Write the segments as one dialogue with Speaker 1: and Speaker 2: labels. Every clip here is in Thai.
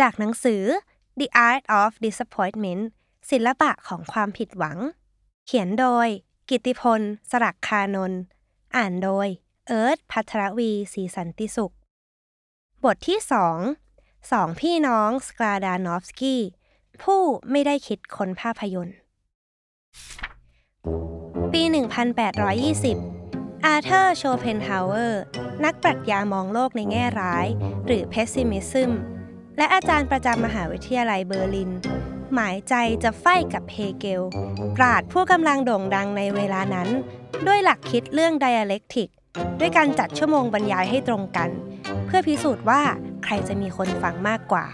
Speaker 1: จากหนังสือ The Art of Disappointment ศิลปะของความผิดหวัง เขียนโดย กิติพลสรักคานนท์อ่านโดย เอิร์ธพัทรวีศรีสันติสุข บทที่สองสองพี่น้องสกราดานอฟสกี้ ผู้ไม่ได้คิดค้นภาพยนตร์ ปี 1820 อาเธอร์โชเพนฮาวเวอร์ นักปรัชญามองโลกในแง่ร้าย หรือ pessimism และอาจารย์ประจำมหาวิทยาลัยเบอร์ลิน หมายใจจะ fight กับเฮเกล ปราชญ์ผู้กำลังโด่งดังในเวลานั้น ด้วยหลักคิดเรื่อง dialectic ด้วยการจัดชั่วโมงบรรยายให้ตรงกัน เพื่อพิสูจน์ว่าใครจะมีคนฟังมากกว่า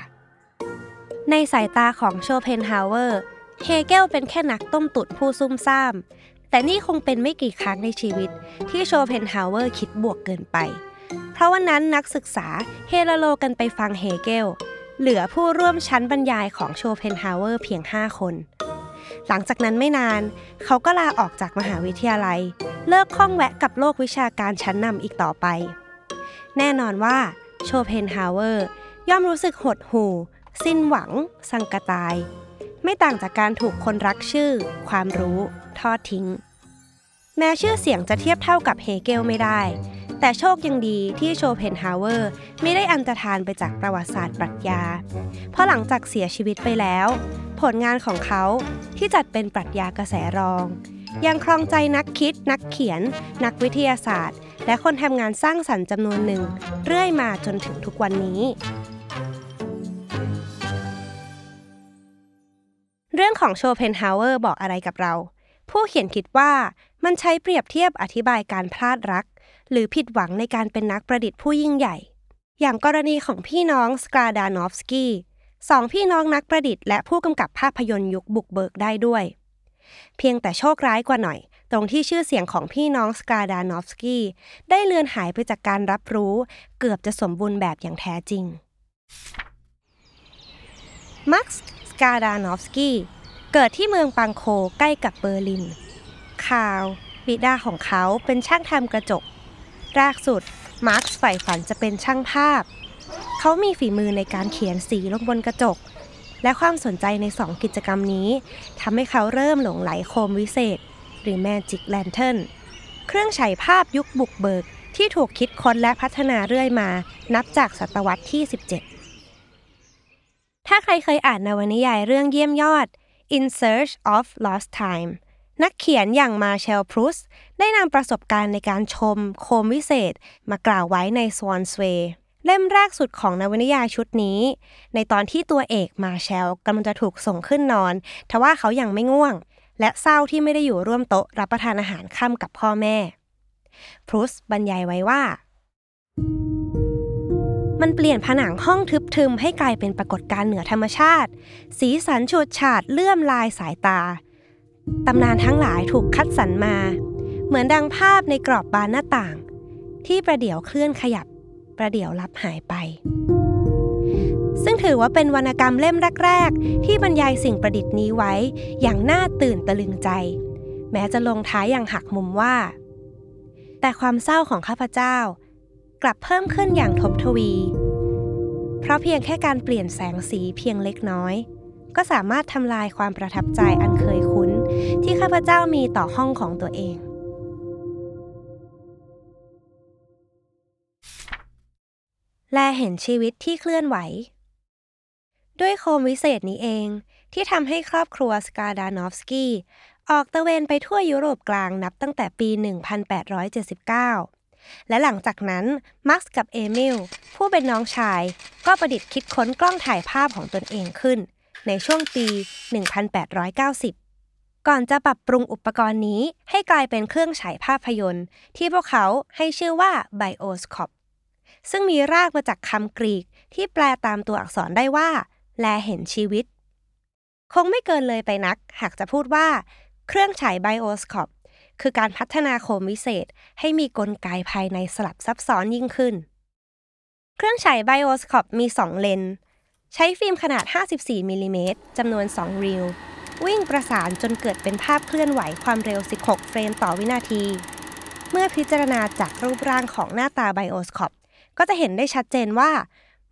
Speaker 1: ในสายตาของโชเพนฮาวเวอร์เฮเกลเป็นแค่นักต้มตุ๋นผู้ซุ่มซ่าม แต่นี่คงเป็นไม่กี่ครั้งในชีวิต ที่โชเพนฮาวเวอร์คิดบวกเกินไป เพราะวันนั้นนักศึกษาเฮโลโลกันไปฟังเฮเกล เหลือผู้ร่วมชั้นบรรยายของโชเพนฮาวเวอร์เพียง 5 คน หลังจากนั้นไม่นาน เขาก็ลาออกจากมหาวิทยาลัย เลิกข้องแวะกับโลกวิชาการชั้นนำอีกต่อไป แน่นอนว่าโชเพนฮาวเวอร์ย่อมรู้สึกหดหู่ สิ้นหวัง ซังกะตาย ไม่ต่างจากการถูกคนรักชื่อ ความรู้ ทอดทิ้ง แม้ชื่อเสียงจะเทียบเท่ากับเฮเกลไม่ได้ แต่โชคยังดีที่โชเพนฮาวเวอร์ไม่ได้อันตรธานไปจากประวัติศาสตร์ปรัชญา เพราะหลังจากเสียชีวิตไปแล้ว ผลงานของเขาที่จัดเป็นปรัชญากระแสรอง ยังครองใจนักคิด นักเขียน นักวิทยาศาสตร์ และคนทำงานสร้างสรรค์จำนวนหนึ่ง เรื่อยมาจนถึงทุกวันนี้เรื่องของโชเพนฮาวเวอร์บอกอะไรกับเรา ผู้เขียนคิดว่ามันใช้เปรียบเทียบอธิบายการพลาดรัก หรือผิดหวังในการเป็นนักประดิษฐ์ผู้ยิ่งใหญ่ อย่างกรณีของพี่น้องสกาดานอฟสกี้สองพี่น้องนักประดิษฐ์และผู้กำกับภาพยนตร์ยุคบุกเบิกได้ด้วย เพียงแต่โชคร้ายกว่าหน่อย ตรงที่ชื่อเสียงของพี่น้องสกาดานอฟสกี้ได้เลือนหายไปจากการรับรู้ เกือบจะสมบูรณ์แบบอย่างแท้จริงมักซ์สกาดานอฟสกี้เกิดที่เมืองปังโคใกล้กับเบอร์ลินคาวบิดาของเขาเป็นช่างทำกระจก แรกสุด มักซ์ใฝ่ฝันจะเป็นช่างภาพ เขามีฝีมือในการเขียนสีลงบนกระจก และความสนใจในสองกิจกรรมนี้ทำให้เขาเริ่มหลงไหลโคมวิเศษ หรือ Magic Lantern เครื่องฉายภาพยุคบุกเบิกที่ถูกคิดค้นและพัฒนาเรื่อยมา นับจากศตวรรษที่ 17 ถ้าใครเคยอ่านนวนิยายเรื่องเยี่ยมยอด In Search of Lost Time นักเขียนอย่างมาเชลพรุสได้นำประสบการณ์ในการชมโคมวิเศษ มากล่าวไว้ใน Swans Way เล่มแรกสุดของนวนิยายชุดนี้ ในตอนที่ตัวเอกมาเชลกำลังจะถูกส่งขึ้นนอน ทว่าเขายัางไม่ง่วง และเศร้าที่ไม่ได้อยู่ร่วมโต๊ะรับประทานอาหารค่ำกับพ่อแม่ พรุสบรรยายไว้ว่า มันเปลี่ยนผนังห้องทึบทึมให้กลายเป็นปรากฏการณ์เหนือธรรมชาติ สีสันฉูดฉาดเลื่อมลายสายตา ตำนานทั้งหลายถูกคัดสรรมา เหมือนดังภาพในกรอบบานหน้าต่าง ที่ประเดี๋ยวเคลื่อนขยับ ประเดี๋ยวลับหายไป ซึ่งถือว่าเป็นวรรณกรรมเล่มแรก ๆ ที่บรรยายสิ่งประดิษฐ์นี้ไว้ อย่างน่าตื่นตะลึงใจ แม้จะลงท้ายอย่างหักมุมว่า แต่ความเศร้าของข้าพเจ้ากลับเพิ่มขึ้นอย่างทบทวี เพราะเพียงแค่การเปลี่ยนแสงสีเพียงเล็กน้อย ก็สามารถทำลายความประทับใจอันเคยคุ้น ที่ข้าพเจ้ามีต่อห้องของตัวเอง และเห็นชีวิตที่เคลื่อนไหว ด้วยโคมวิเศษนี้เองที่ทำให้ครอบครัวสกาดานอฟสกี้ออกตะเวนไปทั่วยุโรปกลางนับตั้งแต่ปี 1879 และหลังจากนั้นมักซ์กับเอมิลผู้เป็นน้องชาย ก็ประดิษฐ์คิดค้นกล้องถ่ายภาพของตนเองขึ้น ในช่วงปี 1890 ก่อนจะปรับปรุงอุปกรณ์นี้ให้กลายเป็นเครื่องฉายภาพยนตร์ ที่พวกเขาให้ชื่อว่าไบโอสคอปซึ่งมีรากมาจากคำกรีกที่แปลตามตัวอักษรได้ว่า แลเห็นชีวิต คงไม่เกินเลยไปนัก หากจะพูดว่า เครื่องฉายไบโอสคอปคือการพัฒนาโคมวิเศษ ให้มีกลไกภายในสลับซับซ้อนยิ่งขึ้น เครื่องฉายไบโอสคอปมี 2 เลนส์ ใช้ฟิล์มขนาด 54มิลลิเมตรจำนวน 2 reel วิ่งประสานจนเกิดเป็นภาพเคลื่อนไหวความเร็ว 16 เฟรมต่อวินาที เมื่อพิจารณาจากรูปร่างของหน้าตาไบโอสคอปก็จะเห็นได้ชัดเจนว่า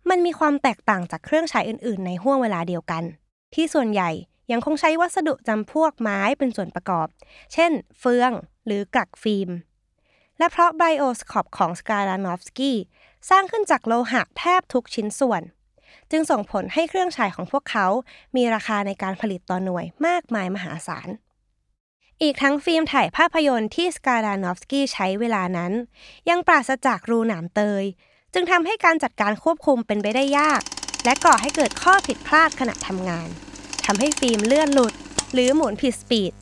Speaker 1: มันมีความแตกต่างจากเครื่องฉายอื่น ๆ ในห้วงเวลาเดียวกัน ที่ส่วนใหญ่ยังคงใช้วัสดุจำพวกไม้เป็นส่วนประกอบ เช่น เฟืองหรือกลักฟิล์ม และเพราะไบโอสคอปของสกาลานอฟสกี้สร้างขึ้นจากโลหะแทบทุกชิ้นส่วน จึงส่งผลให้เครื่องฉายของพวกเขา มีราคาในการผลิตต่อหน่วยมากมายมหาศาล อีกทั้งฟิล์มถ่ายภาพยนตร์ที่สกาลานอฟสกี้ใช้เวลานั้น ยังปราศจากรูหนามเตย จึงทำให้การจัดการควบคุมเป็นไปได้ยาก และก่อให้เกิดข้อผิดพลาดขณะทำงานทำให้ฟิล์มเลื่อนหลุด หรือหมุนผิด speed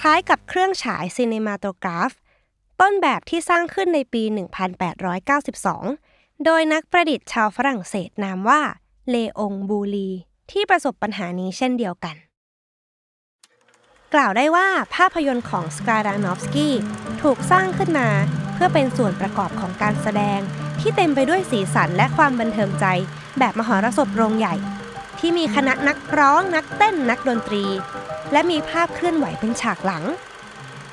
Speaker 1: คล้ายกับเครื่องฉายซีเนมาโตกราฟ ต้นแบบที่สร้างขึ้นในปี 1892 โดยนักประดิษฐ์ชาวฝรั่งเศสนามว่า เลองบูลี ที่ประสบปัญหานี้เช่นเดียวกัน กล่าวได้ว่าภาพยนตร์ของสกาดานอฟสกี้ถูกสร้างขึ้นมาเพื่อเป็นส่วนประกอบของการแสดง ที่เต็มไปด้วยสีสันและความบันเทิงใจ แบบมหรสพโรงใหญ่ ที่มีคณะนักร้องนักเต้นนักดนตรี และมีภาพเคลื่อนไหวเป็นฉากหลัง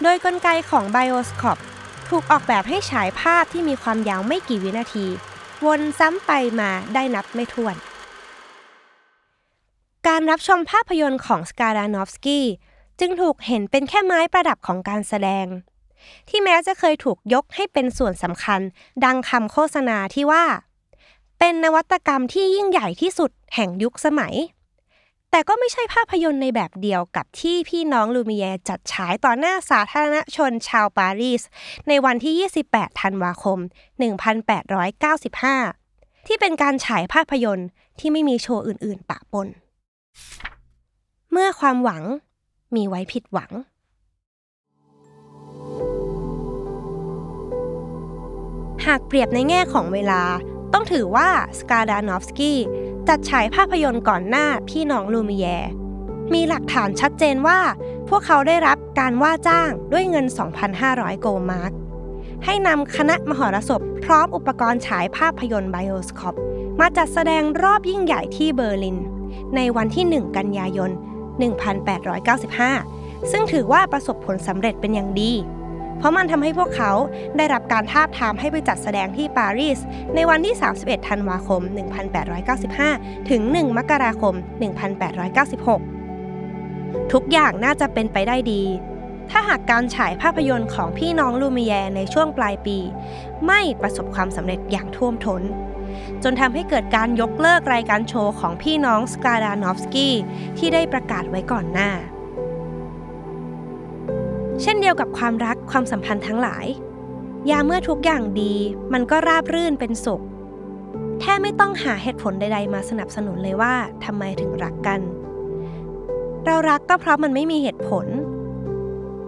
Speaker 1: โดยกลไกของไบโอสคอปถูกออกแบบให้ฉายภาพที่มีความยาวไม่กี่วินาที วนซ้ำไปมาได้นับไม่ถ้วน การรับชมภาพยนตร์ของสกาดานอฟสกี้จึงถูกเห็นเป็นแค่ไม้ประดับของการแสดง ที่แม้จะเคยถูกยกให้เป็นส่วนสำคัญ ดังคำโฆษณาที่ว่า เป็นนวัตกรรมที่ยิ่งใหญ่ที่สุดแห่งยุคสมัย แต่ก็ไม่ใช่ภาพยนตร์ในแบบเดียวกับที่พี่น้องลูมิแยจัดฉายต่อหน้าสาธารณชนชาวปารีส ในวันที่ 28 ธันวาคม 1895 ที่เป็นการฉายภาพยนตร์ที่ไม่มีโชว์อื่น ๆ ปะปน เมื่อความหวังมีไว้ผิดหวัง หากเปรียบในแง่ของเวลา ต้องถือว่าสกาดานอฟสกี้จัดฉายภาพยนตร์ก่อนหน้าพี่น้องลูมิแยร์มีหลักฐานชัดเจนว่า พวกเขาได้รับการว่าจ้างด้วยเงิน 2,500 โกลด์มาร์กให้นำคณะมหรสพพร้อมอุปกรณ์ฉายภาพยนตร์ไบโอสคอปมาจัดแสดงรอบยิ่งใหญ่ที่เบอร์ลิน ในวันที่ 1 กันยายน 1895 ซึ่งถือว่าประสบผลสำเร็จเป็นอย่างดี เพราะมันทำให้พวกเขาได้รับการทาบทามให้ไปจัดแสดงที่ปารีส ในวันที่ 31 ธันวาคม 1895 ถึง 1 มกราคม 1896 ทุกอย่างน่าจะเป็นไปได้ดี ถ้าหากการฉายภาพยนตร์ของพี่น้องลูมิแยในช่วงปลายปี ไม่ประสบความสำเร็จอย่างท่วมท้น จนทำให้เกิดการยกเลิกรายการโชว์ของพี่น้องสกาดานอฟสกี้ที่ได้ประกาศไว้ก่อนหน้า เช่นเดียวกับความรักความสัมพันธ์ทั้งหลาย ยามเมื่อทุกอย่างดีมันก็ราบรื่นเป็นสุข แท้ไม่ต้องหาเหตุผลใด ๆ มาสนับสนุนเลยว่าทำไมถึงรักกัน เรารักก็เพราะมันไม่มีเหตุผล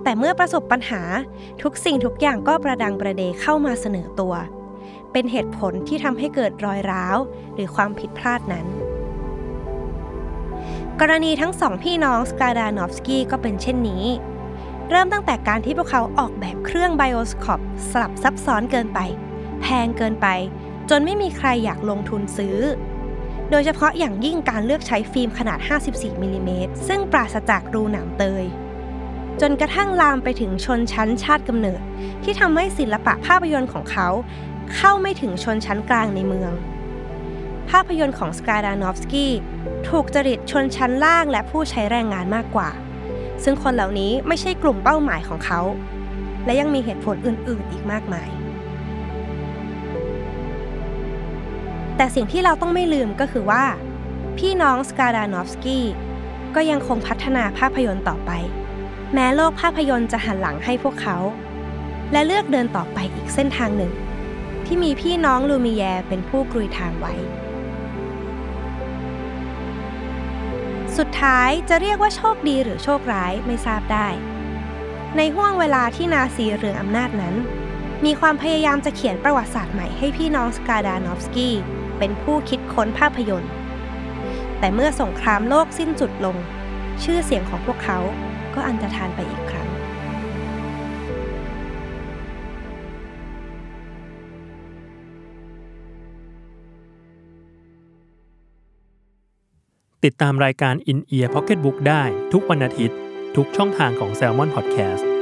Speaker 1: แต่เมื่อประสบปัญหาทุกสิ่งทุกอย่างก็ประดังประเดเข้ามาเสนอตัว เป็นเหตุผลที่ทำให้เกิดรอยร้าว หรือความผิดพลาดนั้น กรณีทั้งสองพี่น้องสกาดานอฟสกี้ก็เป็นเช่นนี้ เริ่มตั้งแต่การที่พวกเขาออกแบบเครื่องไบโอสคอปสลับซับซ้อนเกินไป แพงเกินไป จนไม่มีใครอยากลงทุนซื้อ โดยเฉพาะอย่างยิ่งการเลือกใช้ฟิล์มขนาด 54มิลลิเมตรซึ่งปราศจากรูหนามเตยจนกระทั่งลามไปถึงชนชั้นชาติกำเนิด ที่ทำให้ศิลปะภาพยนตร์ของเขา เข้าไม่ถึงชนชั้นกลางในเมือง ภาพยนตร์ของสกาดานอฟสกี้ถูกจริตชนชั้นล่างและผู้ใช้แรงงานมากกว่า ซึ่งคนเหล่านี้ไม่ใช่กลุ่มเป้าหมายของเขา และยังมีเหตุผลอื่น ๆ อีกมากมาย แต่สิ่งที่เราต้องไม่ลืมก็คือว่า พี่น้องสกาดานอฟสกี้ก็ยังคงพัฒนาภาพยนตร์ต่อไป แม้โลกภาพยนตร์จะหันหลังให้พวกเขา และเลือกเดินต่อไปอีกเส้นทางหนึ่ง ที่มีพี่น้องลูมิแยร์เป็นผู้กรุยทางไว้ สุดท้ายจะเรียกว่าโชคดีหรือโชคร้ายไม่ทราบได้ ในห่วงเวลาที่นาซีเรืองอำนาจนั้น มีความพยายามจะเขียนประวัติศาสตร์ใหม่ให้พี่น้องสกาดานอฟสกี้เป็นผู้คิดค้นภาพยนตร์ แต่เมื่อสงครามโลกสิ้นสุดลง ชื่อเสียงของพวกเขาก็อันตรธานไปอีกครั้ง
Speaker 2: ติดตามรายการ In Ear Pocketbook ได้ทุกวันอาทิตย์ ทุกช่องทางของ Salmon Podcast